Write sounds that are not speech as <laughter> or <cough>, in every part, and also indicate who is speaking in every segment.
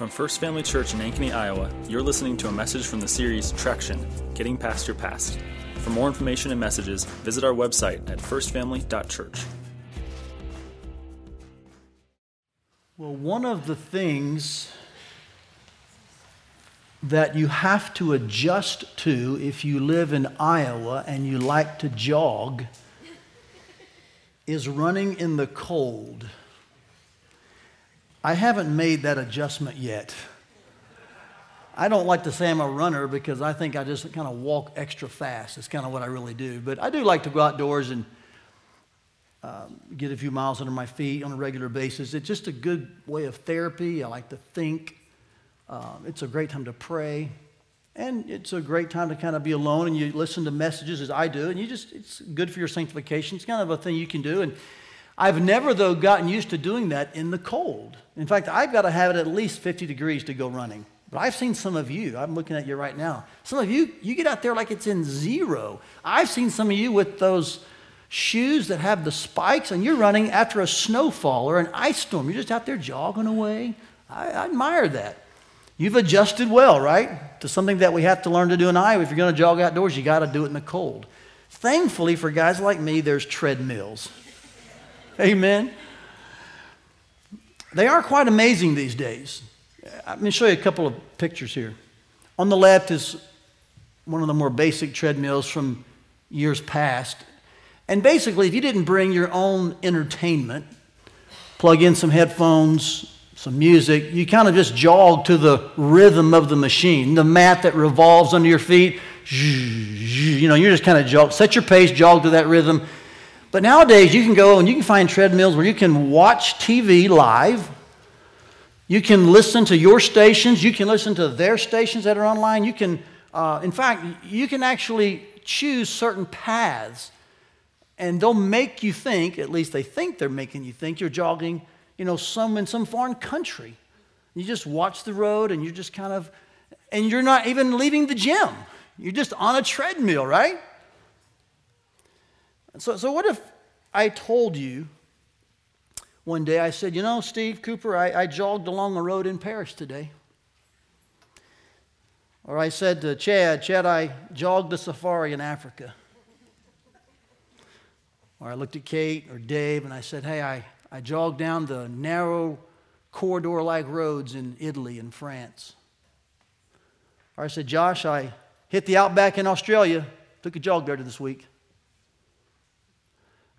Speaker 1: From First Family Church in Ankeny, Iowa, you're listening to a message from the series Traction Getting Past Your Past. For more information and messages, visit our website at firstfamily.church.
Speaker 2: Well, one of the things that you have to adjust to if you live in Iowa and you like to jog is running in the cold. I haven't made that adjustment yet. I don't like to say I'm a runner because I think I just kind of walk extra fast. It's kind of what I really do. But I do like to go outdoors and um, get a few miles under my feet on a regular basis. It's just a good way of therapy. I like to think. Um, it's a great time to pray. And it's a great time to kind of be alone and you listen to messages as I do. And you just, it's good for your sanctification. It's kind of a thing you can do. And I've never, though, gotten used to doing that in the cold. In fact, I've got to have it at least 50 degrees to go running. But I've seen some of you, I'm looking at you right now. Some of you, you get out there like it's in zero. I've seen some of you with those shoes that have the spikes, and you're running after a snowfall or an ice storm. You're just out there jogging away. I, I admire that. You've adjusted well, right? To something that we have to learn to do in Iowa. If you're going to jog outdoors, you got to do it in the cold. Thankfully, for guys like me, there's treadmills. Amen. They are quite amazing these days. Let me show you a couple of pictures here. On the left is one of the more basic treadmills from years past. And basically, if you didn't bring your own entertainment, plug in some headphones, some music, you kind of just jog to the rhythm of the machine, the mat that revolves under your feet. You know, you're just kind of jog, set your pace, jog to that rhythm. But nowadays, you can go and you can find treadmills where you can watch TV live. You can listen to your stations. You can listen to their stations that are online. You can, uh, in fact, you can actually choose certain paths, and they'll make you think. At least they think they're making you think you're jogging, you know, some in some foreign country. You just watch the road, and you're just kind of, and you're not even leaving the gym. You're just on a treadmill, right? So, so what if I told you one day, I said, You know, Steve Cooper, I, I jogged along a road in Paris today. Or I said to Chad, Chad, I jogged the safari in Africa. Or I looked at Kate or Dave and I said, Hey, I, I jogged down the narrow corridor like roads in Italy and France. Or I said, Josh, I hit the outback in Australia, took a jog there this week.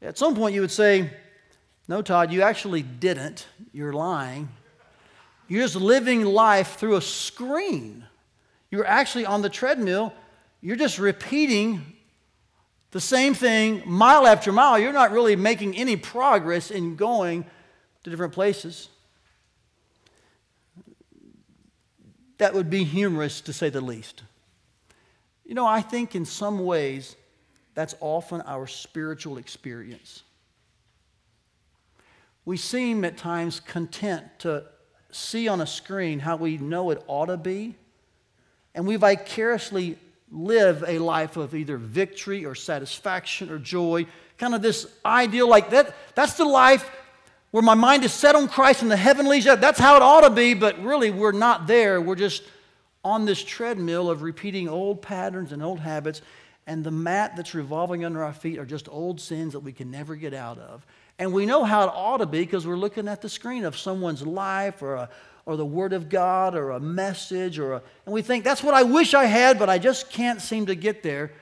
Speaker 2: At some point, you would say, No, Todd, you actually didn't. You're lying. You're just living life through a screen. You're actually on the treadmill. You're just repeating the same thing mile after mile. You're not really making any progress in going to different places. That would be humorous to say the least. You know, I think in some ways, that's often our spiritual experience. We seem at times content to see on a screen how we know it ought to be, and we vicariously live a life of either victory or satisfaction or joy. Kind of this ideal, like that, that's the life where my mind is set on Christ and the heavenlies. That's how it ought to be, but really we're not there. We're just on this treadmill of repeating old patterns and old habits and the mat that's revolving under our feet are just old sins that we can never get out of. And we know how it ought to be because we're looking at the screen of someone's life or, a, or the Word of God or a message, or a, and we think, that's what I wish I had, but I just can't seem to get there.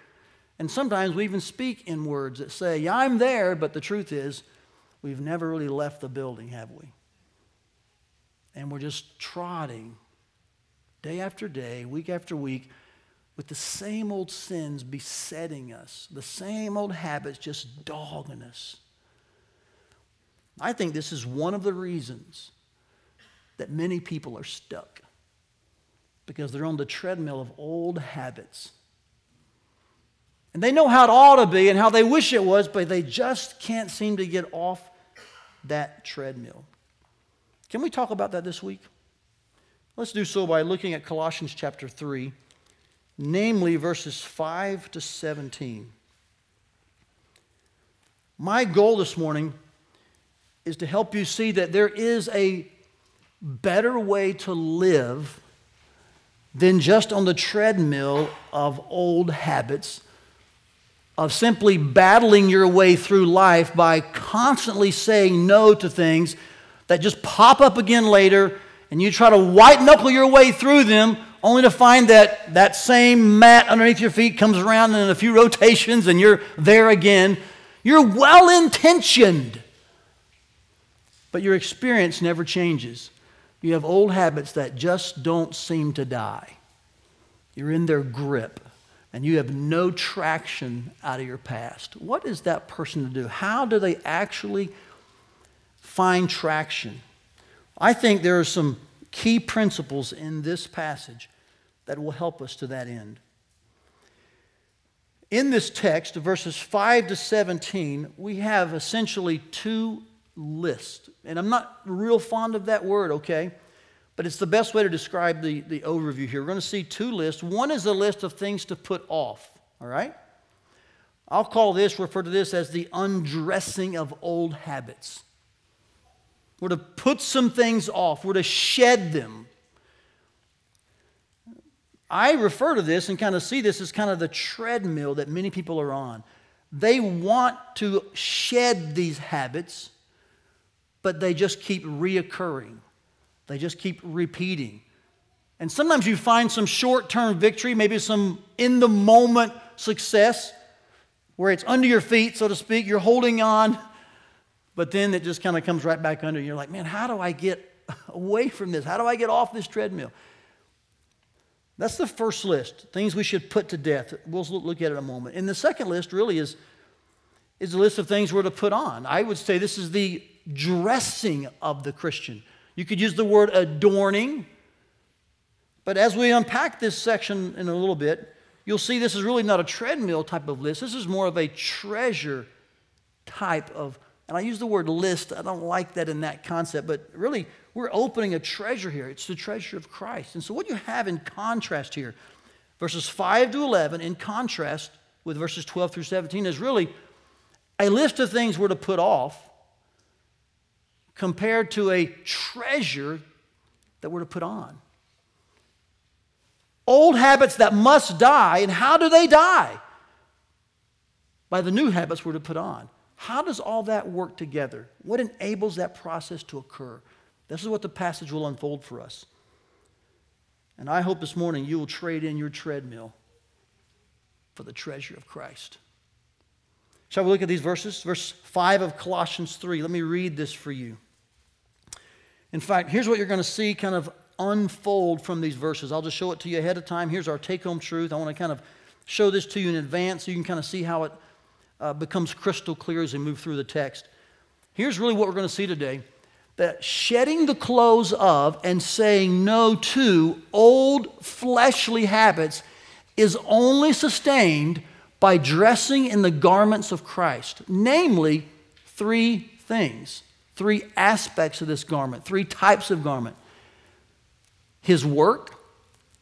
Speaker 2: And sometimes we even speak in words that say, yeah, I'm there, but the truth is, we've never really left the building, have we? And we're just trotting day after day, week after week, with the same old sins besetting us, the same old habits just dogging us. I think this is one of the reasons that many people are stuck because they're on the treadmill of old habits. And they know how it ought to be and how they wish it was, but they just can't seem to get off that treadmill. Can we talk about that this week? Let's do so by looking at Colossians chapter 3 namely verses 5 to 17. My goal this morning is to help you see that there is a better way to live than just on the treadmill of old habits, of simply battling your way through life by constantly saying no to things that just pop up again later, and you try to white knuckle your way through them only to find that that same mat underneath your feet comes around in a few rotations and you're there again. You're well intentioned, but your experience never changes. You have old habits that just don't seem to die. You're in their grip and you have no traction out of your past. What is that person to do? How do they actually find traction? I think there are some key principles in this passage that will help us to that end. In this text, verses 5 to 17, we have essentially two lists. And I'm not real fond of that word, okay? But it's the best way to describe the, the overview here. We're going to see two lists. One is a list of things to put off, all right? I'll call this, refer to this as the undressing of old habits. We're to put some things off, we're to shed them. I refer to this and kind of see this as kind of the treadmill that many people are on. They want to shed these habits, but they just keep reoccurring. They just keep repeating. And sometimes you find some short term victory, maybe some in the moment success where it's under your feet, so to speak. You're holding on but then it just kind of comes right back under. You're like, man, how do I get <laughs> away from this? How do I get off this treadmill? That's the first list, things we should put to death. We'll look at it in a moment. And the second list really is, is a list of things we're to put on. I would say this is the dressing of the Christian. You could use the word adorning, but as we unpack this section in a little bit, you'll see this is really not a treadmill type of list. This is more of a treasure type of and I use the word list. I don't like that in that concept, but really, we're opening a treasure here. It's the treasure of Christ. And so, what you have in contrast here, verses 5 to 11, in contrast with verses 12 through 17, is really a list of things we're to put off compared to a treasure that we're to put on. Old habits that must die, and how do they die? By the new habits we're to put on. How does all that work together? What enables that process to occur? This is what the passage will unfold for us. And I hope this morning you will trade in your treadmill for the treasure of Christ. Shall we look at these verses? Verse 5 of Colossians 3. Let me read this for you. In fact, here's what you're going to see kind of unfold from these verses. I'll just show it to you ahead of time. Here's our take home truth. I want to kind of show this to you in advance so you can kind of see how it uh, becomes crystal clear as we move through the text. Here's really what we're going to see today that shedding the clothes of and saying no to old fleshly habits is only sustained by dressing in the garments of Christ, namely, three things, three aspects of this garment, three types of garment His work,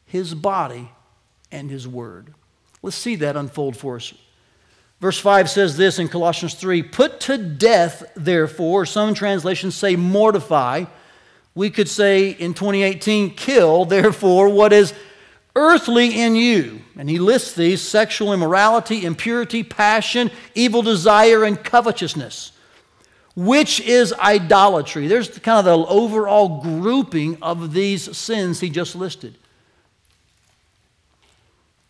Speaker 2: His body, and His word. Let's see that unfold for us Verse 5 says this in Colossians 3 Put to death, therefore, some translations say mortify. We could say in 2018, kill, therefore, what is earthly in you. And he lists these sexual immorality, impurity, passion, evil desire, and covetousness, which is idolatry. There's kind of the overall grouping of these sins he just listed.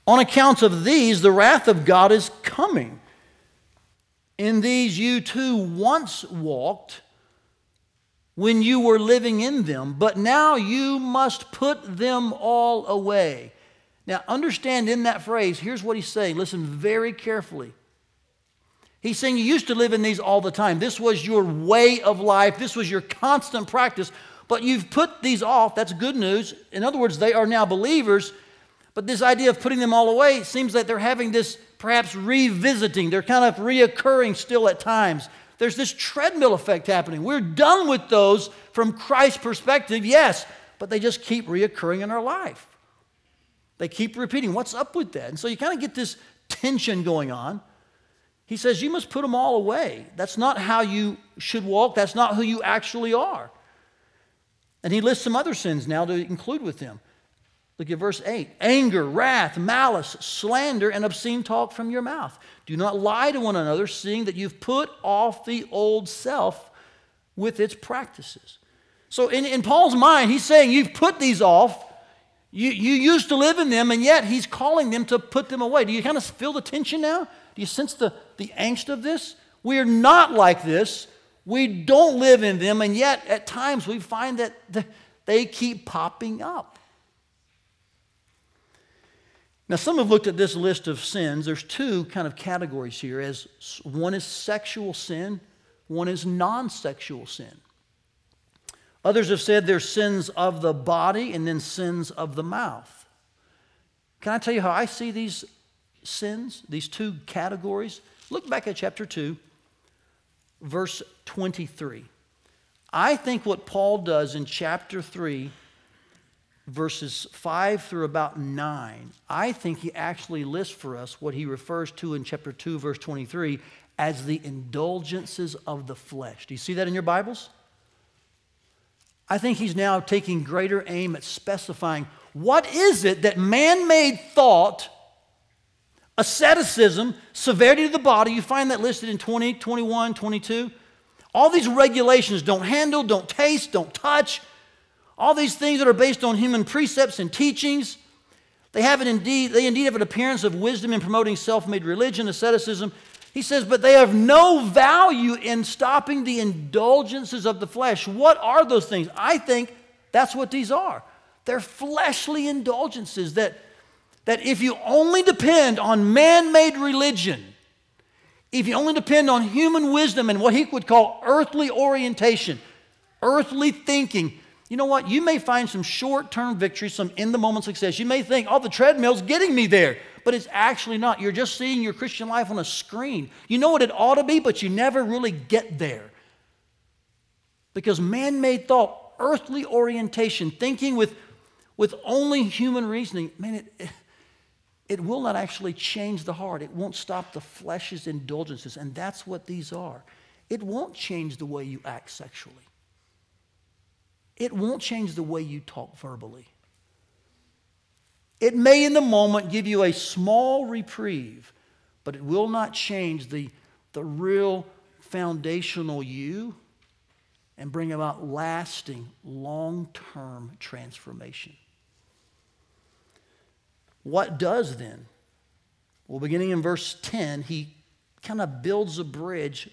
Speaker 2: On account of these, the wrath of God is coming. In these you too once walked when you were living in them, but now you must put them all away. Now, understand in that phrase, here's what he's saying. Listen very carefully. He's saying you used to live in these all the time. This was your way of life, this was your constant practice, but you've put these off. That's good news. In other words, they are now believers but this idea of putting them all away seems like they're having this perhaps revisiting. They're kind of reoccurring still at times. There's this treadmill effect happening. We're done with those from Christ's perspective, yes, but they just keep reoccurring in our life. They keep repeating. What's up with that? And so you kind of get this tension going on. He says, You must put them all away. That's not how you should walk, that's not who you actually are. And he lists some other sins now to include with them. Look at verse 8 anger, wrath, malice, slander, and obscene talk from your mouth. Do not lie to one another, seeing that you've put off the old self with its practices. So, in, in Paul's mind, he's saying you've put these off. You, you used to live in them, and yet he's calling them to put them away. Do you kind of feel the tension now? Do you sense the, the angst of this? We are not like this. We don't live in them, and yet at times we find that they keep popping up. Now, some have looked at this list of sins. There's two kind of categories here as one is sexual sin, one is non-sexual sin. Others have said there's sins of the body and then sins of the mouth. Can I tell you how I see these sins, these two categories? Look back at chapter 2, verse 23. I think what Paul does in chapter 3, verses 5 through about 9, I think he actually lists for us what he refers to in chapter 2, verse 23 as the indulgences of the flesh. Do you see that in your Bibles? I think he's now taking greater aim at specifying what is it that man made thought, asceticism, severity of the body, you find that listed in 20, 21, 22. All these regulations don't handle, don't taste, don't touch. All these things that are based on human precepts and teachings. They have it indeed, they indeed have an appearance of wisdom in promoting self-made religion, asceticism, he says, but they have no value in stopping the indulgences of the flesh. What are those things? I think that's what these are. They're fleshly indulgences that, that if you only depend on man made religion, if you only depend on human wisdom and what he would call earthly orientation, earthly thinking, you know what? You may find some short term victory, some in the moment success. You may think, oh, the treadmill's getting me there but it's actually not. You're just seeing your Christian life on a screen. You know what it ought to be, but you never really get there. Because man made thought, earthly orientation, thinking with, with only human reasoning, man, it, <laughs> it will not actually change the heart. It won't stop the flesh's indulgences. And that's what these are. It won't change the way you act sexually, it won't change the way you talk verbally. It may in the moment give you a small reprieve, but it will not change the, the real foundational you and bring about lasting, long term transformation. What does then? Well, beginning in verse 10, he kind of builds a bridge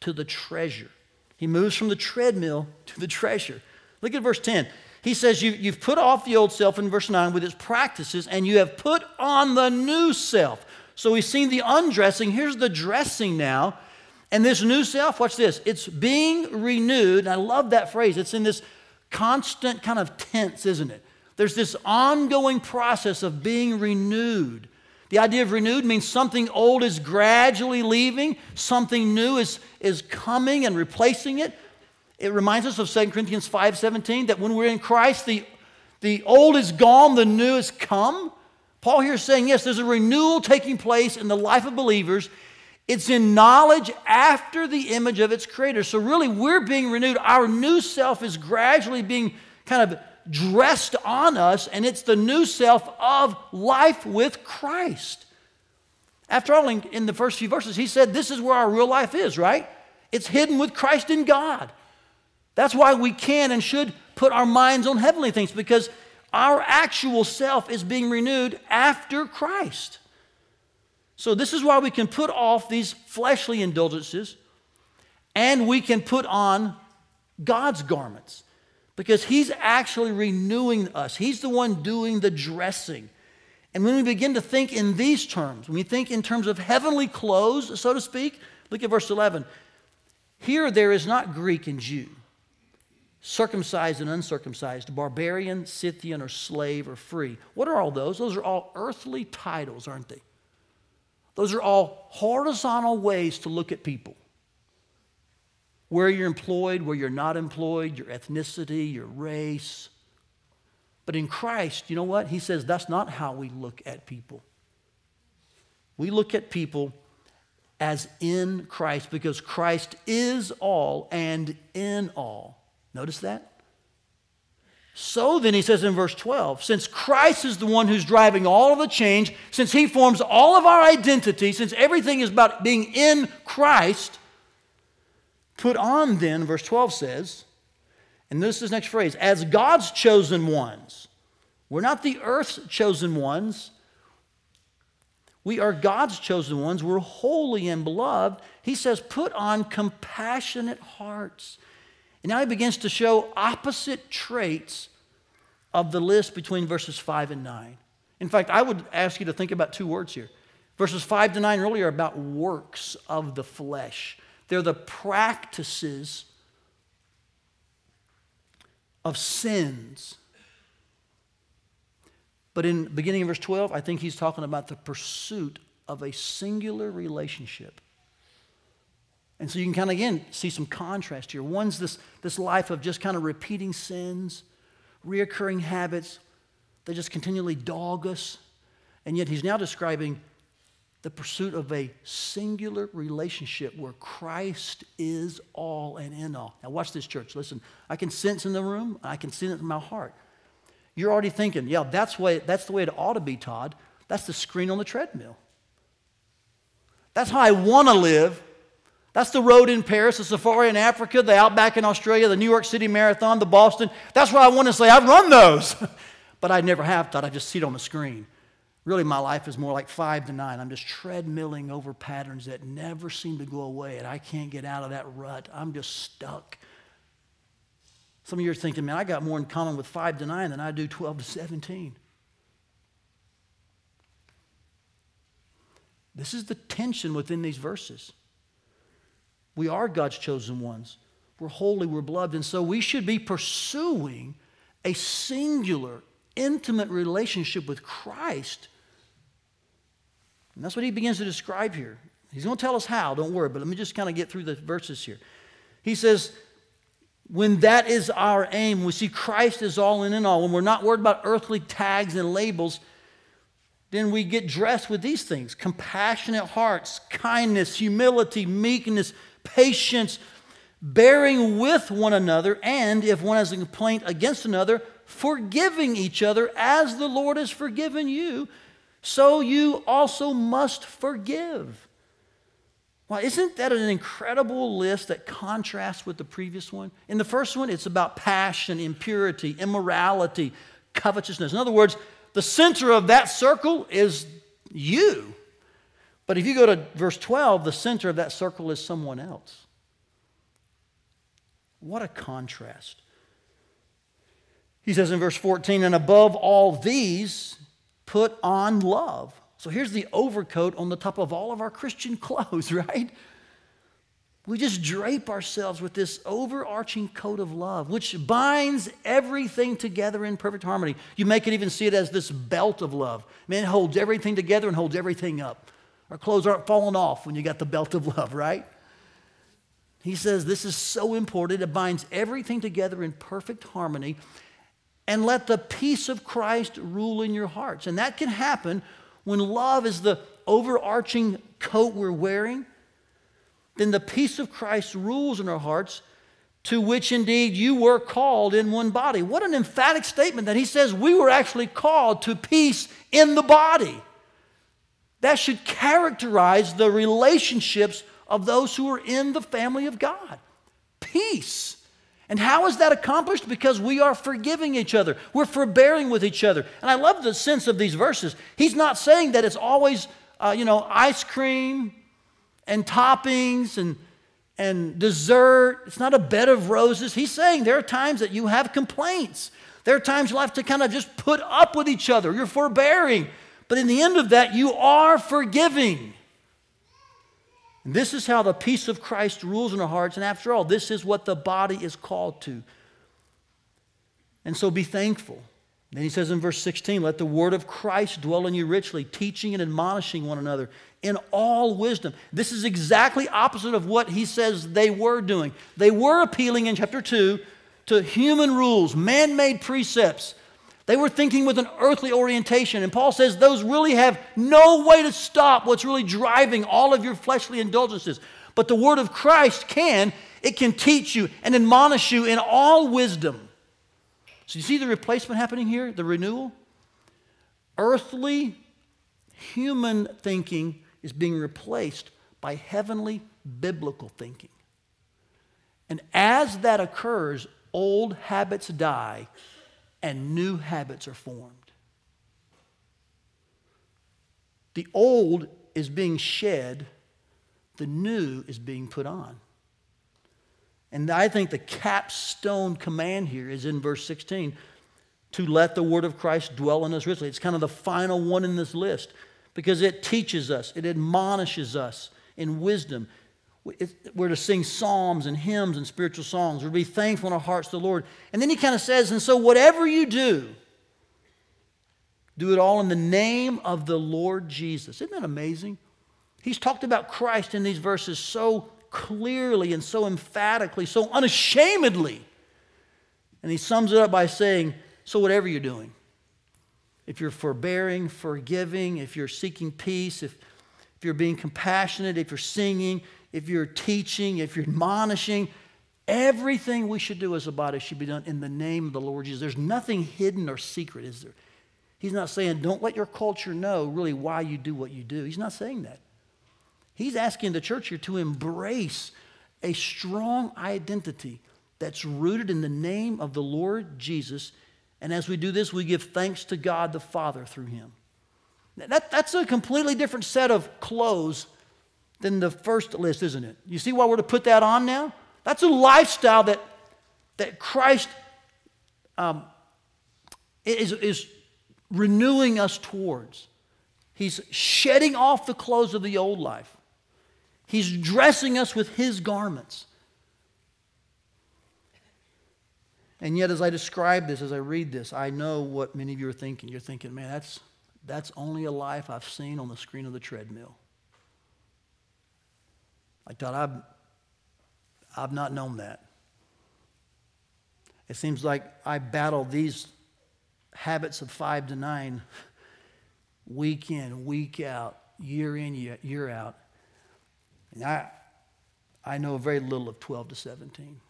Speaker 2: to the treasure. He moves from the treadmill to the treasure. Look at verse 10. He says, you, You've put off the old self in verse 9 with its practices, and you have put on the new self. So we've seen the undressing. Here's the dressing now. And this new self, watch this, it's being renewed. And I love that phrase. It's in this constant kind of tense, isn't it? There's this ongoing process of being renewed. The idea of renewed means something old is gradually leaving, something new is, is coming and replacing it. It reminds us of 2 Corinthians 5:17 that when we're in Christ, the, the old is gone, the new has come. Paul here is saying, yes, there's a renewal taking place in the life of believers. It's in knowledge after the image of its creator. So, really, we're being renewed. Our new self is gradually being kind of dressed on us, and it's the new self of life with Christ. After all, in, in the first few verses, he said, This is where our real life is, right? It's hidden with Christ in God. That's why we can and should put our minds on heavenly things because our actual self is being renewed after Christ. So, this is why we can put off these fleshly indulgences and we can put on God's garments because He's actually renewing us. He's the one doing the dressing. And when we begin to think in these terms, when we think in terms of heavenly clothes, so to speak, look at verse 11. Here there is not Greek and Jew circumcised and uncircumcised, barbarian, Scythian, or slave or free. What are all those? Those are all earthly titles, aren't they? Those are all horizontal ways to look at people. Where you're employed, where you're not employed, your ethnicity, your race. But in Christ, you know what? He says that's not how we look at people. We look at people as in Christ because Christ is all and in all. Notice that? So then, he says in verse 12, since Christ is the one who's driving all of the change, since he forms all of our identity, since everything is about being in Christ, put on then, verse 12 says, and this is next phrase, as God's chosen ones. We're not the earth's chosen ones. We are God's chosen ones. We're holy and beloved. He says, put on compassionate hearts and now he begins to show opposite traits of the list between verses 5 and 9. In fact, I would ask you to think about two words here. Verses 5 to 9 really are about works of the flesh, they're the practices of sins. But in beginning of verse 12, I think he's talking about the pursuit of a singular relationship and so you can kind of, again, see some contrast here. One's this, this life of just kind of repeating sins, reoccurring habits. that just continually dog us. And yet he's now describing the pursuit of a singular relationship where Christ is all and in all. Now, watch this, church. Listen, I can sense in the room, I can see it in my heart. You're already thinking, yeah, that's, way, that's the way it ought to be, Todd. That's the screen on the treadmill. That's how I want to live. That's the road in Paris, the safari in Africa, the outback in Australia, the New York City Marathon, the Boston. That's where I want to say I've run those. <laughs> but I never have thought I just see it on the screen. Really, my life is more like five to nine. I'm just treadmilling over patterns that never seem to go away, and I can't get out of that rut. I'm just stuck. Some of you are thinking, man, I got more in common with five to nine than I do 12 to 17. This is the tension within these verses. We are God's chosen ones. We're holy, we're beloved. And so we should be pursuing a singular, intimate relationship with Christ. And that's what he begins to describe here. He's going to tell us how, don't worry, but let me just kind of get through the verses here. He says, when that is our aim, we see Christ is all in and all, when we're not worried about earthly tags and labels, then we get dressed with these things compassionate hearts, kindness, humility, meekness, patience, bearing with one another, and if one has a complaint against another, forgiving each other as the Lord has forgiven you, so you also must forgive. Well, isn't that an incredible list that contrasts with the previous one? In the first one, it's about passion, impurity, immorality, covetousness. In other words, the center of that circle is you. But if you go to verse 12, the center of that circle is someone else. What a contrast. He says in verse 14, and above all these, put on love. So here's the overcoat on the top of all of our Christian <laughs> clothes, right? We just drape ourselves with this overarching coat of love, which binds everything together in perfect harmony. You make it even see it as this belt of love. Man, holds everything together and holds everything up. Our clothes aren't falling off when you got the belt of love, right? He says this is so important. It binds everything together in perfect harmony. And let the peace of Christ rule in your hearts. And that can happen when love is the overarching coat we're wearing. Then the peace of Christ rules in our hearts, to which indeed you were called in one body. What an emphatic statement that he says we were actually called to peace in the body. That should characterize the relationships of those who are in the family of God. Peace. And how is that accomplished? Because we are forgiving each other. We're forbearing with each other. And I love the sense of these verses. He's not saying that it's always, uh, you know, ice cream and toppings and, and dessert. It's not a bed of roses. He's saying there are times that you have complaints. There are times you'll have to kind of just put up with each other. You're forbearing. But in the end of that, you are forgiving. And this is how the peace of Christ rules in our hearts. And after all, this is what the body is called to. And so be thankful. Then he says in verse 16, let the word of Christ dwell in you richly, teaching and admonishing one another in all wisdom. This is exactly opposite of what he says they were doing. They were appealing in chapter 2 to human rules, man made precepts they were thinking with an earthly orientation. And Paul says those really have no way to stop what's really driving all of your fleshly indulgences. But the word of Christ can, it can teach you and admonish you in all wisdom. So you see the replacement happening here, the renewal? Earthly, human thinking is being replaced by heavenly, biblical thinking. And as that occurs, old habits die and new habits are formed. The old is being shed, the new is being put on. And I think the capstone command here is in verse 16 to let the word of Christ dwell in us richly. It's kind of the final one in this list because it teaches us, it admonishes us in wisdom. We're to sing psalms and hymns and spiritual songs. We're to be thankful in our hearts to the Lord. And then he kind of says, and so whatever you do, do it all in the name of the Lord Jesus. Isn't that amazing? He's talked about Christ in these verses so clearly and so emphatically, so unashamedly. And he sums it up by saying, So, whatever you're doing, if you're forbearing, forgiving, if you're seeking peace, if, if you're being compassionate, if you're singing, if you're teaching, if you're admonishing, everything we should do as a body should be done in the name of the Lord Jesus. There's nothing hidden or secret, is there? He's not saying, don't let your culture know really why you do what you do. He's not saying that. He's asking the church here to embrace a strong identity that's rooted in the name of the Lord Jesus. And as we do this, we give thanks to God the Father through him. That, that's a completely different set of clothes than the first list, isn't it? You see why we're to put that on now? That's a lifestyle that, that Christ um, is, is renewing us towards. He's shedding off the clothes of the old life. He's dressing us with His garments. And yet, as I describe this, as I read this, I know what many of you are thinking. You're thinking, man, that's, that's only a life I've seen on the screen of the treadmill. I thought I've, I've not known that. It seems like I battle these habits of five to nine week in, week out, year in, year, year out. And I, I know very little of 12 to 17.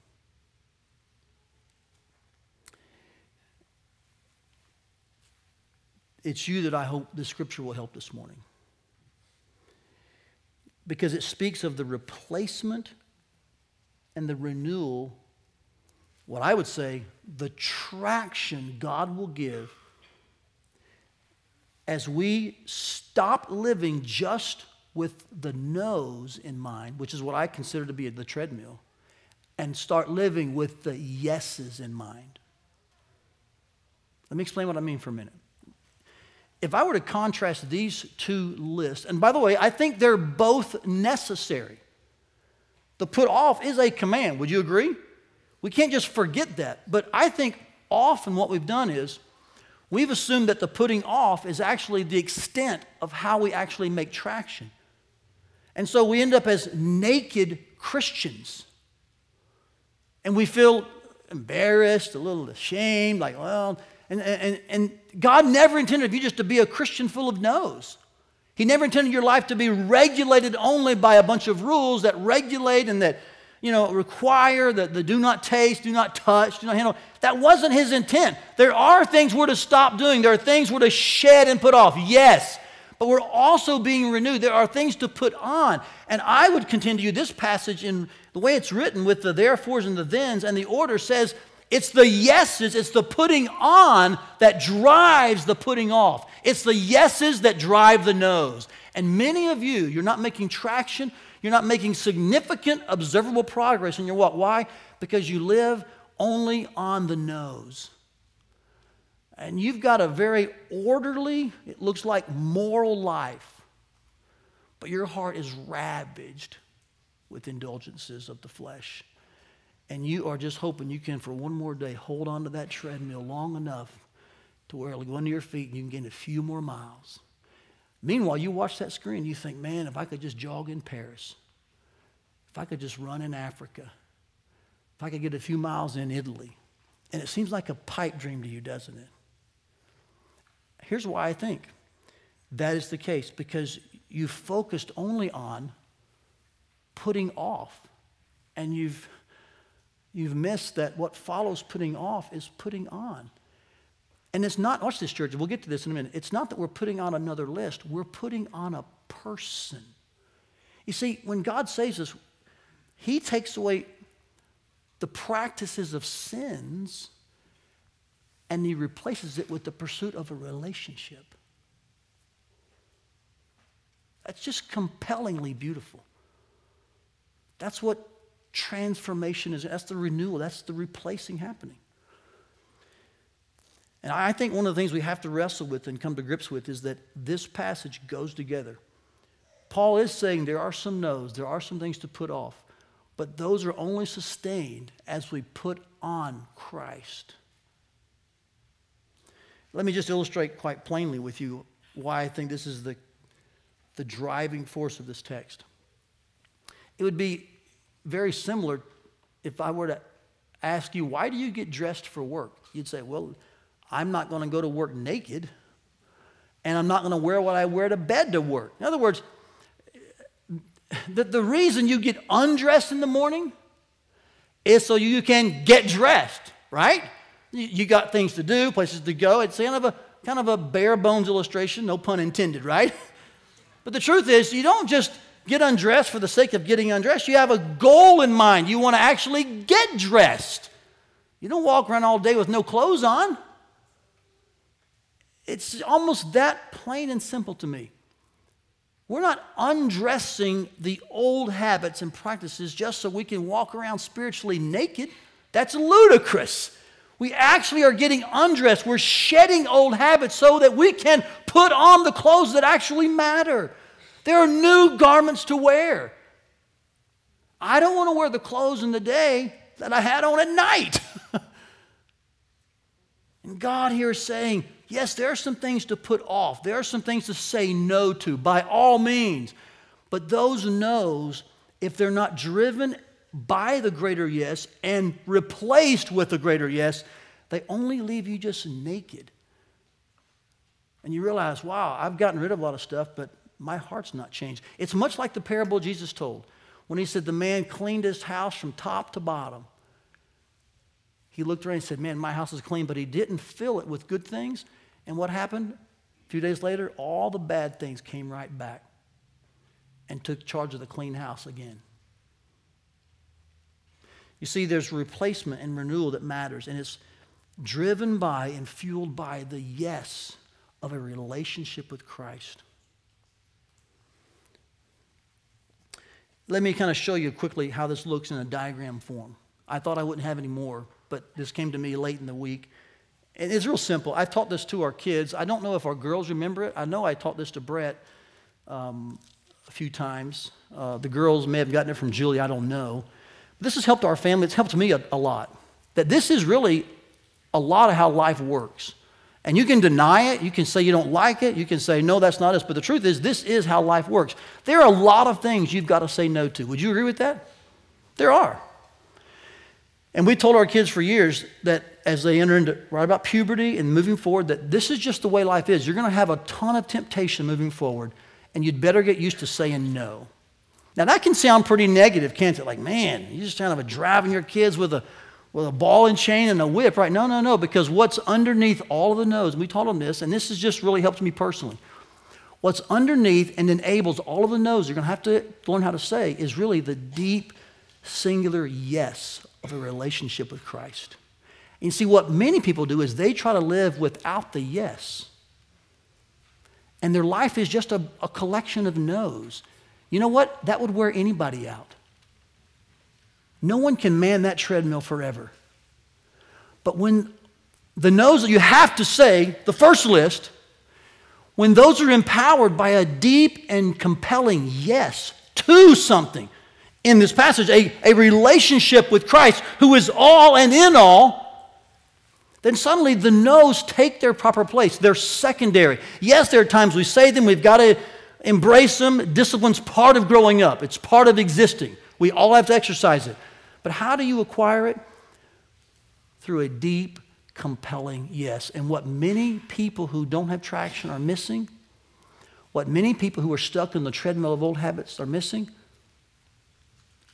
Speaker 2: It's you that I hope the scripture will help this morning. Because it speaks of the replacement and the renewal, what I would say, the traction God will give as we stop living just with the no's in mind, which is what I consider to be the treadmill, and start living with the yeses in mind. Let me explain what I mean for a minute. If I were to contrast these two lists, and by the way, I think they're both necessary. The put off is a command. Would you agree? We can't just forget that. But I think often what we've done is we've assumed that the putting off is actually the extent of how we actually make traction. And so we end up as naked Christians. And we feel embarrassed, a little ashamed, like, well, and, and, and God never intended you just to be a Christian full of no's. He never intended your life to be regulated only by a bunch of rules that regulate and that, you know, require that the do not taste, do not touch, do not handle. That wasn't his intent. There are things we're to stop doing. There are things we're to shed and put off. Yes but we're also being renewed. There are things to put on. And I would contend to you this passage in the way it's written with the therefores and the thens and the order says it's the yeses, it's the putting on that drives the putting off. It's the yeses that drive the no's. And many of you, you're not making traction, you're not making significant observable progress in your walk. Why? Because you live only on the no's and you've got a very orderly, it looks like moral life, but your heart is ravaged with indulgences of the flesh. And you are just hoping you can, for one more day, hold on to that treadmill long enough to where it'll go under your feet and you can gain a few more miles. Meanwhile, you watch that screen, you think, man, if I could just jog in Paris, if I could just run in Africa, if I could get a few miles in Italy. And it seems like a pipe dream to you, doesn't it? Here's why I think that is the case because you focused only on putting off and you've you've missed that what follows putting off is putting on. And it's not, watch this, church, we'll get to this in a minute. It's not that we're putting on another list, we're putting on a person. You see, when God saves us, He takes away the practices of sins and He replaces it with the pursuit of a relationship. That's just compellingly beautiful. That's what transformation is. That's the renewal, that's the replacing happening. And I think one of the things we have to wrestle with and come to grips with is that this passage goes together. Paul is saying there are some no's, there are some things to put off, but those are only sustained as we put on Christ. Let me just illustrate quite plainly with you why I think this is the, the driving force of this text. It would be very similar if I were to ask you, why do you get dressed for work? You'd say, well, I'm not going to go to work naked, and I'm not going to wear what I wear to bed to work. In other words, the, the reason you get undressed in the morning is so you can get dressed, right? You, you got things to do, places to go. It's kind of a kind of a bare bones illustration, no pun intended, right? <laughs> But the truth is, you don't just get undressed for the sake of getting undressed. You have a goal in mind. You want to actually get dressed. You don't walk around all day with no clothes on. It's almost that plain and simple to me. We're not undressing the old habits and practices just so we can walk around spiritually naked. That's ludicrous. We actually are getting undressed. We're shedding old habits so that we can put on the clothes that actually matter. There are new garments to wear. I don't want to wear the clothes in the day that I had on at night. <laughs> and God here is saying, Yes, there are some things to put off, there are some things to say no to, by all means. But those no's, if they're not driven by the greater yes and replaced with the greater yes, they only leave you just naked. And you realize, wow, I've gotten rid of a lot of stuff, but my heart's not changed. It's much like the parable Jesus told when he said the man cleaned his house from top to bottom. He looked around and said, Man, my house is clean, but he didn't fill it with good things. And what happened? A few days later, all the bad things came right back and took charge of the clean house again. You see, there's replacement and renewal that matters, and it's driven by and fueled by the yes of a relationship with Christ. Let me kind of show you quickly how this looks in a diagram form. I thought I wouldn't have any more, but this came to me late in the week. And it's real simple. I've taught this to our kids. I don't know if our girls remember it. I know I taught this to Brett um, a few times. Uh, the girls may have gotten it from Julie. I don't know. But this has helped our family. It's helped me a, a lot. That this is really a lot of how life works. And you can deny it. You can say you don't like it. You can say, no, that's not us. But the truth is, this is how life works. There are a lot of things you've got to say no to. Would you agree with that? There are. And we told our kids for years that as they enter into right about puberty and moving forward, that this is just the way life is. You're going to have a ton of temptation moving forward, and you'd better get used to saying no. Now, that can sound pretty negative, can't it? Like, man, you're just kind of driving your kids with a, with a ball and chain and a whip, right? No, no, no, because what's underneath all of the no's, and we taught them this, and this has just really helped me personally. What's underneath and enables all of the no's you're going to have to learn how to say is really the deep, singular yes of a relationship with Christ. And you see, what many people do is they try to live without the yes. And their life is just a, a collection of no's. You know what? That would wear anybody out. No one can man that treadmill forever. But when the no's you have to say, the first list, when those are empowered by a deep and compelling yes to something, in this passage a, a relationship with Christ who is all and in all, then suddenly the no's take their proper place. They're secondary. Yes, there are times we say them, we've got to embrace them. Discipline's part of growing up, it's part of existing. We all have to exercise it. But how do you acquire it? Through a deep, compelling yes. And what many people who don't have traction are missing, what many people who are stuck in the treadmill of old habits are missing,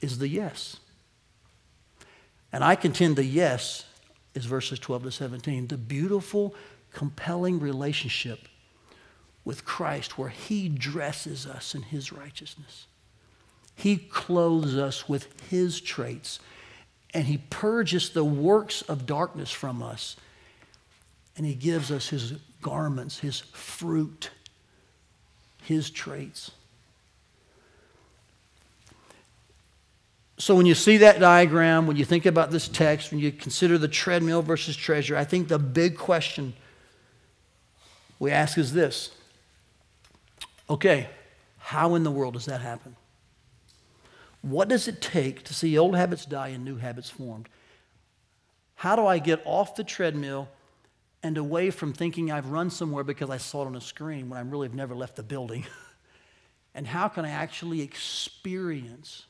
Speaker 2: is the yes. And I contend the yes is verses 12 to 17. The beautiful, compelling relationship with Christ where He dresses us in His righteousness. He clothes us with His traits, and He purges the works of darkness from us, and He gives us His garments, His fruit, His traits. So, when you see that diagram, when you think about this text, when you consider the treadmill versus treasure, I think the big question we ask is this okay, how in the world does that happen? What does it take to see old habits die and new habits formed? How do I get off the treadmill and away from thinking I've run somewhere because I saw it on a screen when I really have never left the building? <laughs> and how can I actually experience,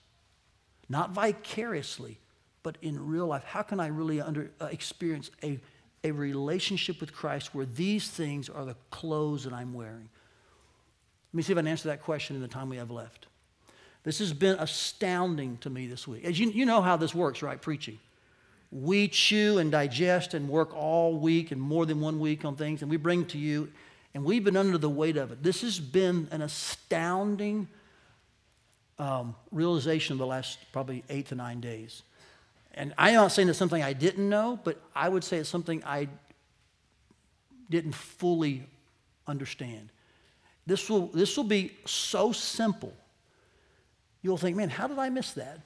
Speaker 2: not vicariously, but in real life, how can I really under, uh, experience a, a relationship with Christ where these things are the clothes that I'm wearing? Let me see if I can answer that question in the time we have left. This has been astounding to me this week. As you, you know how this works, right? Preaching. We chew and digest and work all week and more than one week on things, and we bring to you, and we've been under the weight of it. This has been an astounding um, realization of the last probably eight to nine days. And I'm not saying it's something I didn't know, but I would say it's something I didn't fully understand. This will, this will be so simple. You'll think, man, how did I miss that?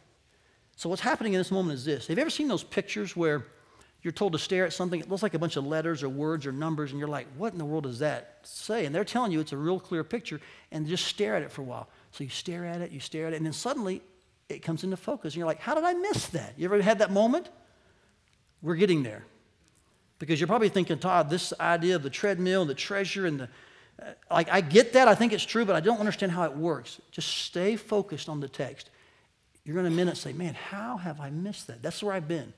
Speaker 2: So, what's happening in this moment is this. Have you ever seen those pictures where you're told to stare at something? It looks like a bunch of letters or words or numbers, and you're like, what in the world does that say? And they're telling you it's a real clear picture, and just stare at it for a while. So, you stare at it, you stare at it, and then suddenly it comes into focus, and you're like, how did I miss that? You ever had that moment? We're getting there. Because you're probably thinking, Todd, this idea of the treadmill, and the treasure, and the like, I get that. I think it's true, but I don't understand how it works. Just stay focused on the text. You're going to minute say, man, how have I missed that? That's where I've been.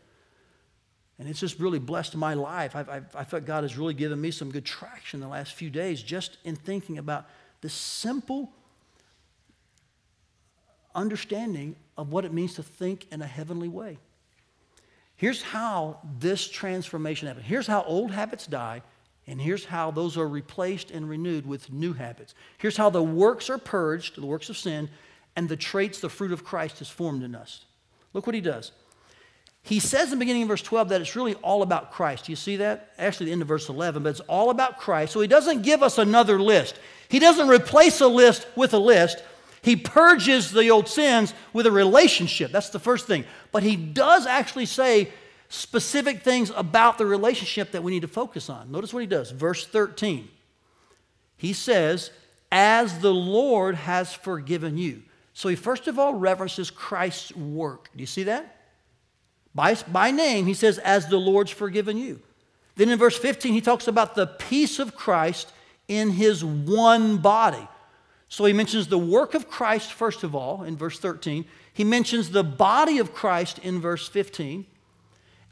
Speaker 2: And it's just really blessed my life. I've, I've, I felt God has really given me some good traction the last few days just in thinking about this simple understanding of what it means to think in a heavenly way. Here's how this transformation happens. Here's how old habits die and here's how those are replaced and renewed with new habits. Here's how the works are purged, the works of sin, and the traits, the fruit of Christ is formed in us. Look what he does. He says in the beginning of verse 12 that it's really all about Christ. Do You see that? Actually, the end of verse 11, but it's all about Christ. So he doesn't give us another list. He doesn't replace a list with a list. He purges the old sins with a relationship. That's the first thing. But he does actually say specific things about the relationship that we need to focus on. Notice what he does. Verse 13. He says, As the Lord has forgiven you. So he first of all references Christ's work. Do you see that? By, by name, he says, As the Lord's forgiven you. Then in verse 15, he talks about the peace of Christ in his one body. So he mentions the work of Christ, first of all, in verse 13. He mentions the body of Christ in verse 15.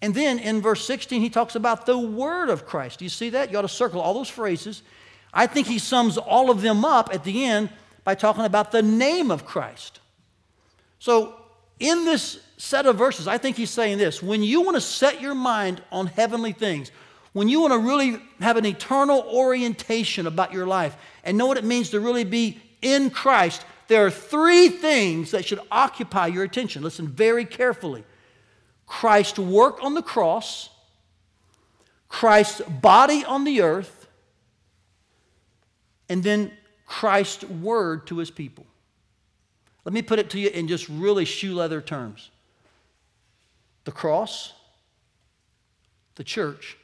Speaker 2: And then in verse 16, he talks about the word of Christ. Do you see that? You ought to circle all those phrases. I think he sums all of them up at the end by talking about the name of Christ. So, in this set of verses, I think he's saying this when you want to set your mind on heavenly things, when you want to really have an eternal orientation about your life and know what it means to really be in Christ, there are three things that should occupy your attention. Listen very carefully. Christ's work on the cross, Christ's body on the earth, and then Christ's word to his people. Let me put it to you in just really shoe leather terms the cross, the church,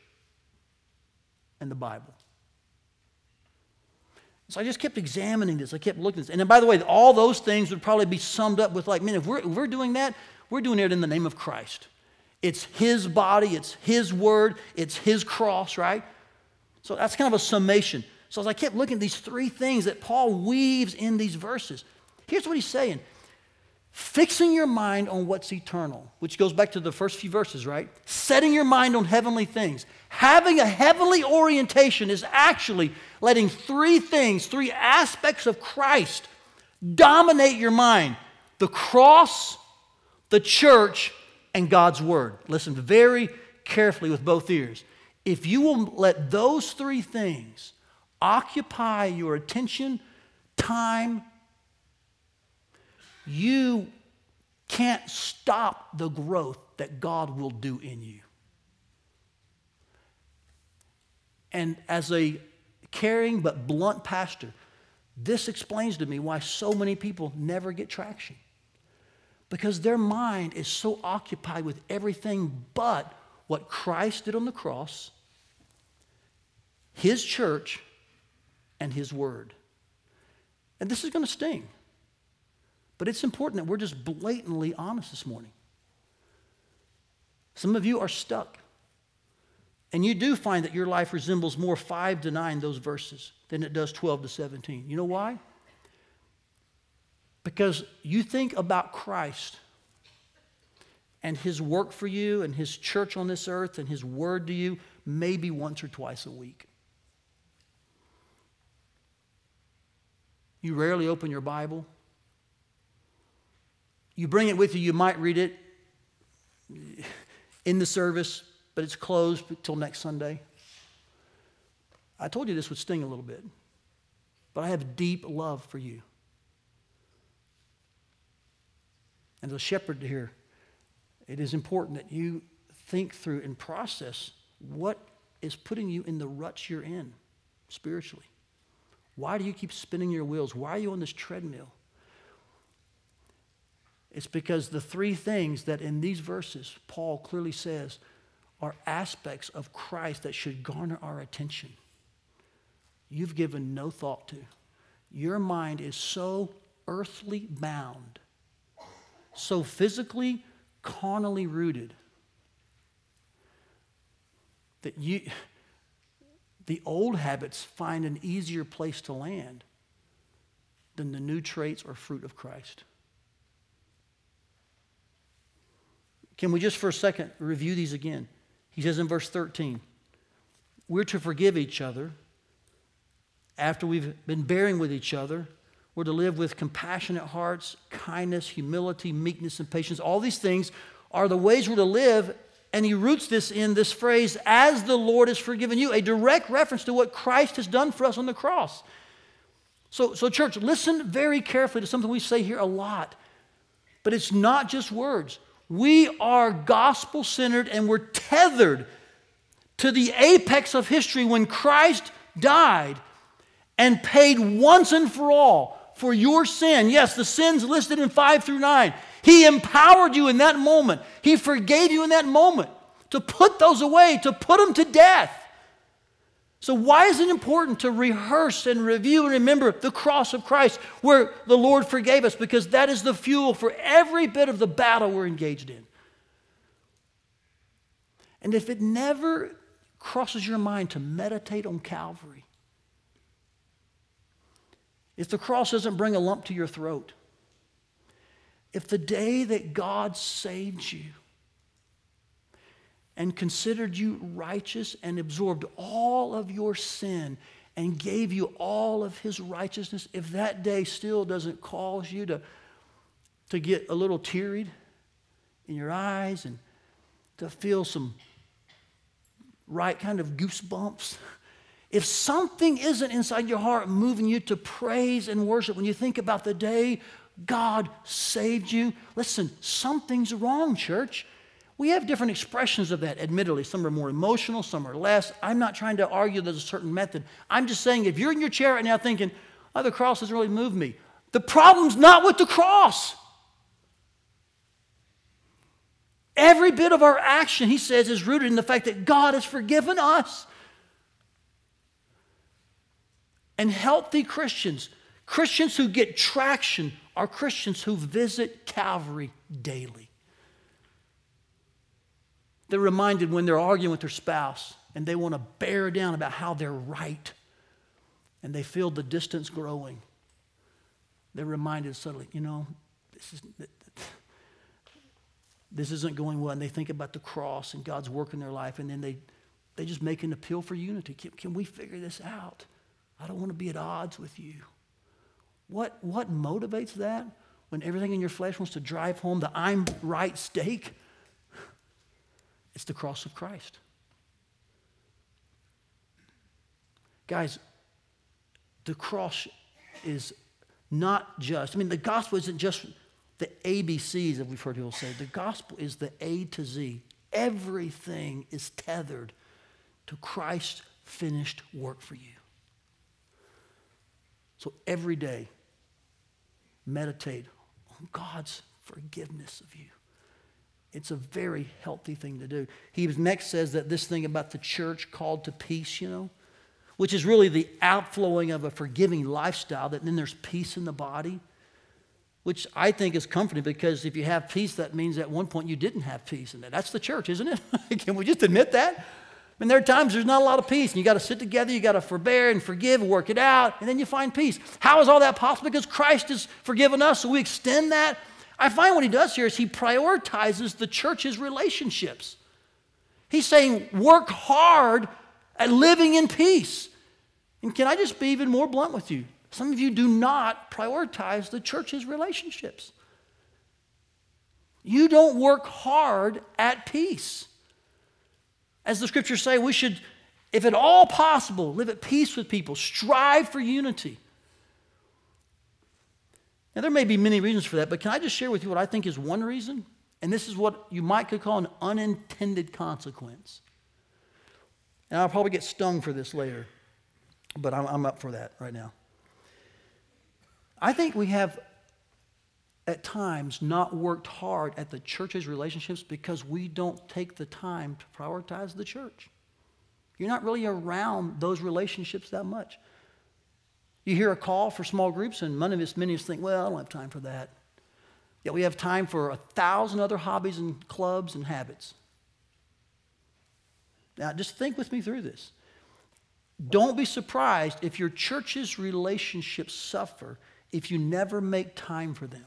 Speaker 2: and the Bible. So I just kept examining this. I kept looking at this. And then, by the way, all those things would probably be summed up with like, man, if we're, if we're doing that, we're doing it in the name of Christ. It's His body, it's His word, it's His cross, right? So that's kind of a summation. So as I kept looking at these three things that Paul weaves in these verses, here's what he's saying fixing your mind on what's eternal, which goes back to the first few verses, right? Setting your mind on heavenly things. Having a heavenly orientation is actually letting three things, three aspects of Christ dominate your mind the cross, the church, and God's word. Listen very carefully with both ears. If you will let those three things occupy your attention, time, you can't stop the growth that God will do in you. And as a caring but blunt pastor, this explains to me why so many people never get traction. Because their mind is so occupied with everything but what Christ did on the cross, His church, and His Word. And this is going to sting. But it's important that we're just blatantly honest this morning. Some of you are stuck. And you do find that your life resembles more 5 to 9, those verses, than it does 12 to 17. You know why? Because you think about Christ and his work for you and his church on this earth and his word to you maybe once or twice a week. You rarely open your Bible. You bring it with you, you might read it in the service, but it's closed until next Sunday. I told you this would sting a little bit, but I have deep love for you. And a shepherd here, it is important that you think through and process what is putting you in the ruts you're in spiritually. Why do you keep spinning your wheels? Why are you on this treadmill? It's because the three things that in these verses Paul clearly says are aspects of Christ that should garner our attention. You've given no thought to. Your mind is so earthly bound, so physically, carnally rooted, that you, the old habits find an easier place to land than the new traits or fruit of Christ. Can we just for a second review these again? He says in verse 13, we're to forgive each other after we've been bearing with each other. We're to live with compassionate hearts, kindness, humility, meekness, and patience. All these things are the ways we're to live. And he roots this in this phrase, as the Lord has forgiven you, a direct reference to what Christ has done for us on the cross. So, so, church, listen very carefully to something we say here a lot. But it's not just words. We are gospel centered and we're tethered to the apex of history when Christ died and paid once and for all for your sin. Yes, the sins listed in 5 through 9. He empowered you in that moment, He forgave you in that moment to put those away, to put them to death. So, why is it important to rehearse and review and remember the cross of Christ where the Lord forgave us? Because that is the fuel for every bit of the battle we're engaged in. And if it never crosses your mind to meditate on Calvary, if the cross doesn't bring a lump to your throat, if the day that God saved you and considered you righteous and absorbed all of your sin and gave you all of his righteousness, if that day still doesn't cause you to, to get a little teary in your eyes and to feel some right kind of goosebumps, if something isn't inside your heart moving you to praise and worship when you think about the day God saved you, listen, something's wrong, church. We have different expressions of that, admittedly. Some are more emotional, some are less. I'm not trying to argue there's a certain method. I'm just saying if you're in your chair right now thinking, oh, the cross doesn't really move me, the problem's not with the cross. Every bit of our action, he says, is rooted in the fact that God has forgiven us. And healthy Christians, Christians who get traction, are Christians who visit Calvary daily. They're reminded when they're arguing with their spouse and they want to bear down about how they're right and they feel the distance growing. They're reminded suddenly, you know, this, is, this isn't going well. And they think about the cross and God's work in their life and then they, they just make an appeal for unity. Can, can we figure this out? I don't want to be at odds with you. What, what motivates that when everything in your flesh wants to drive home the I'm right stake? It's the cross of Christ. Guys, the cross is not just, I mean, the gospel isn't just the ABCs that we've heard people say. The gospel is the A to Z. Everything is tethered to Christ's finished work for you. So every day, meditate on God's forgiveness of you. It's a very healthy thing to do. He next says that this thing about the church called to peace, you know, which is really the outflowing of a forgiving lifestyle, that then there's peace in the body, which I think is comforting because if you have peace, that means at one point you didn't have peace. And that's the church, isn't it? <laughs> Can we just admit that? Mean, there are times there's not a lot of peace, and you got to sit together, you got to forbear and forgive, work it out, and then you find peace. How is all that possible? Because Christ has forgiven us, so we extend that I find what he does here is he prioritizes the church's relationships. He's saying, work hard at living in peace. And can I just be even more blunt with you? Some of you do not prioritize the church's relationships. You don't work hard at peace. As the scriptures say, we should, if at all possible, live at peace with people, strive for unity. Now, there may be many reasons for that, but can I just share with you what I think is one reason? And this is what you might could call an unintended consequence. And I'll probably get stung for this later, but I'm, I'm up for that right now. I think we have at times not worked hard at the church's relationships because we don't take the time to prioritize the church. You're not really around those relationships that much. You hear a call for small groups, and many of us, many of us think, well, I don't have time for that. Yet we have time for a thousand other hobbies and clubs and habits. Now, just think with me through this. Don't be surprised if your church's relationships suffer if you never make time for them.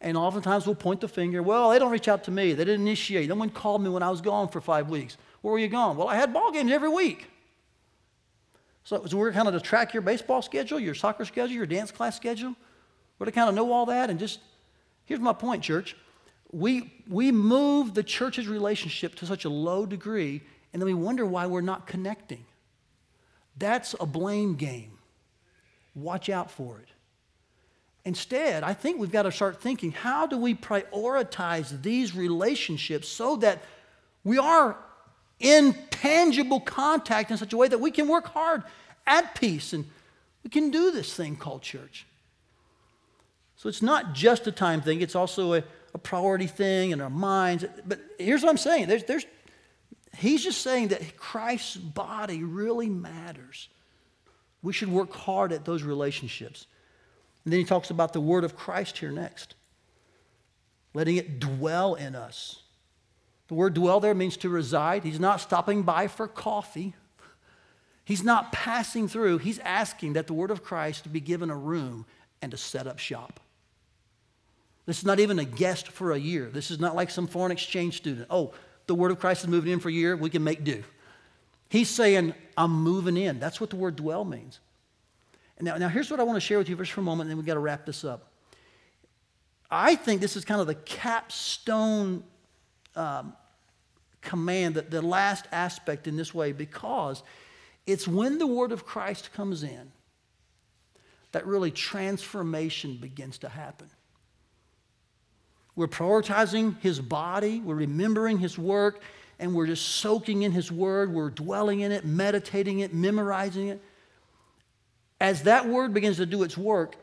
Speaker 2: And oftentimes we'll point the finger, well, they don't reach out to me. They didn't initiate. No one called me when I was gone for five weeks. Where were you gone? Well, I had ball games every week. So, so we're kind of to track your baseball schedule, your soccer schedule, your dance class schedule. We're to kind of know all that and just, here's my point, church. We, we move the church's relationship to such a low degree, and then we wonder why we're not connecting. That's a blame game. Watch out for it. Instead, I think we've got to start thinking how do we prioritize these relationships so that we are in tangible contact in such a way that we can work hard at peace and we can do this thing called church. So it's not just a time thing, it's also a, a priority thing in our minds. But here's what I'm saying there's, there's, he's just saying that Christ's body really matters. We should work hard at those relationships. And then he talks about the word of Christ here next, letting it dwell in us. The word dwell there means to reside. He's not stopping by for coffee. He's not passing through. He's asking that the word of Christ be given a room and to set up shop. This is not even a guest for a year. This is not like some foreign exchange student. Oh, the word of Christ is moving in for a year. We can make do. He's saying, I'm moving in. That's what the word dwell means. Now, now here's what I want to share with you just for a moment, and then we've got to wrap this up. I think this is kind of the capstone um, command, the, the last aspect in this way, because it's when the word of Christ comes in that really transformation begins to happen. We're prioritizing his body, we're remembering his work, and we're just soaking in his word, we're dwelling in it, meditating it, memorizing it. As that word begins to do its work,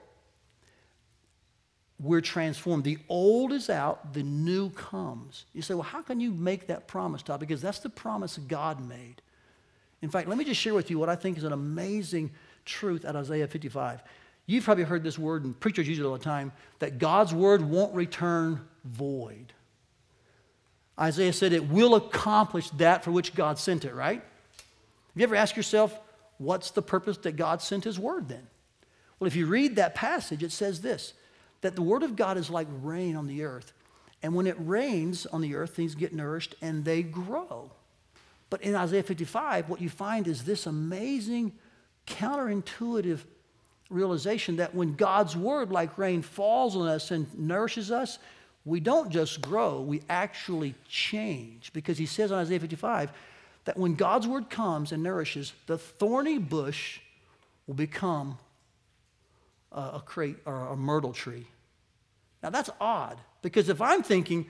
Speaker 2: we're transformed. The old is out, the new comes. You say, well, how can you make that promise, Todd? Because that's the promise God made. In fact, let me just share with you what I think is an amazing truth at Isaiah 55. You've probably heard this word, and preachers use it all the time, that God's word won't return void. Isaiah said it will accomplish that for which God sent it, right? Have you ever asked yourself, what's the purpose that God sent his word then? Well, if you read that passage, it says this that the Word of God is like rain on the earth. And when it rains on the earth, things get nourished and they grow. But in Isaiah 55, what you find is this amazing, counterintuitive realization that when God's Word, like rain, falls on us and nourishes us, we don't just grow, we actually change. Because he says on Isaiah 55 that when God's word comes and nourishes, the thorny bush will become a, a crate or a myrtle tree. Now that's odd because if I'm thinking,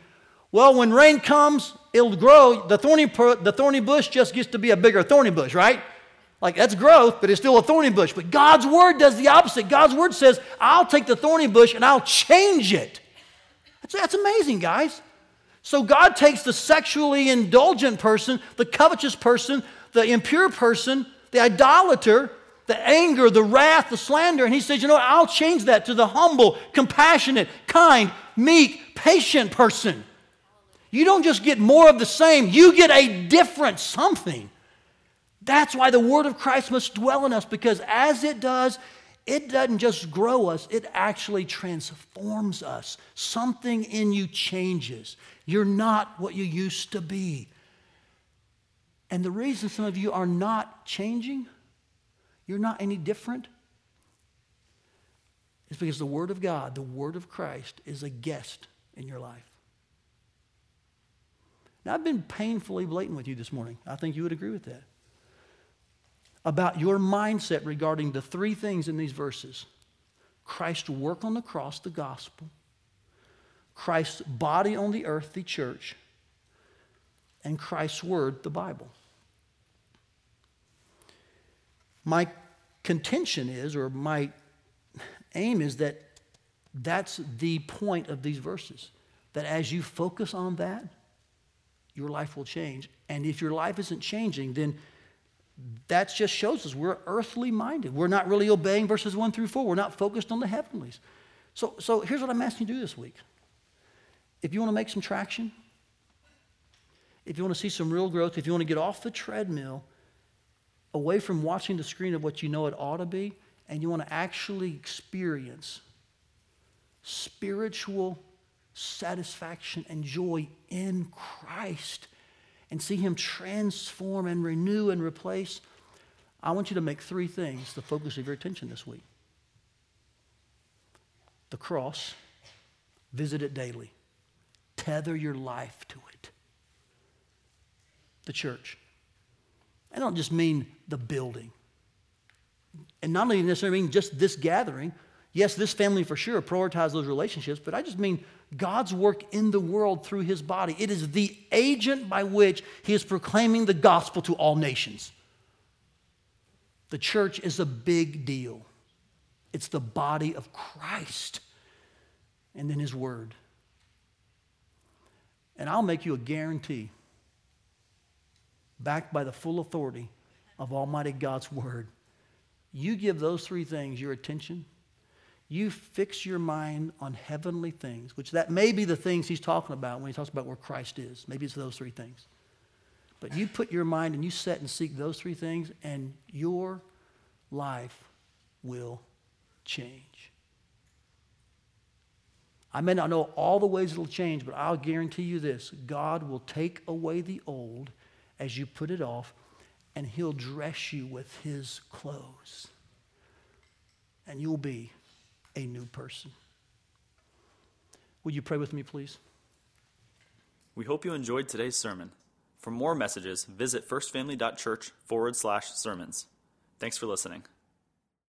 Speaker 2: well, when rain comes, it'll grow, the thorny, the thorny bush just gets to be a bigger thorny bush, right? Like that's growth, but it's still a thorny bush. But God's word does the opposite. God's word says, I'll take the thorny bush and I'll change it. That's, that's amazing, guys. So God takes the sexually indulgent person, the covetous person, the impure person, the idolater, the anger, the wrath, the slander, and He says, You know what? I'll change that to the humble, compassionate, kind, meek, patient person. You don't just get more of the same, you get a different something. That's why the word of Christ must dwell in us because as it does, it doesn't just grow us, it actually transforms us. Something in you changes. You're not what you used to be. And the reason some of you are not changing, you're not any different, is because the Word of God, the Word of Christ, is a guest in your life. Now, I've been painfully blatant with you this morning. I think you would agree with that about your mindset regarding the three things in these verses Christ's work on the cross, the gospel, Christ's body on the earth, the church, and Christ's word, the Bible. My contention is, or my aim is that that's the point of these verses. That as you focus on that, your life will change. And if your life isn't changing, then that just shows us we're earthly minded. We're not really obeying verses 1 through 4. We're not focused on the heavenlies. So, so here's what I'm asking you to do this week. If you want to make some traction, if you want to see some real growth, if you want to get off the treadmill, away from watching the screen of what you know it ought to be, and you want to actually experience spiritual satisfaction and joy in Christ and see Him transform and renew and replace, I want you to make three things the focus of your attention this week the cross, visit it daily, tether your life to it. The church. I don't just mean the building. And not only necessarily mean just this gathering. Yes, this family for sure prioritize those relationships, but I just mean God's work in the world through his body. It is the agent by which he is proclaiming the gospel to all nations. The church is a big deal, it's the body of Christ and then his word. And I'll make you a guarantee, backed by the full authority of Almighty God's word. You give those three things your attention, you fix your mind on heavenly things, which that may be the things he's talking about when he talks about where Christ is. Maybe it's those three things. But you put your mind and you set and seek those three things, and your life will change. I may not know all the ways it'll change, but I'll guarantee you this God will take away the old as you put it off, and He'll dress you with His clothes. And you'll be a new person. Would you pray with me, please?
Speaker 1: We hope you enjoyed today's sermon. For more messages, visit firstfamily.church forward slash sermons. Thanks for listening.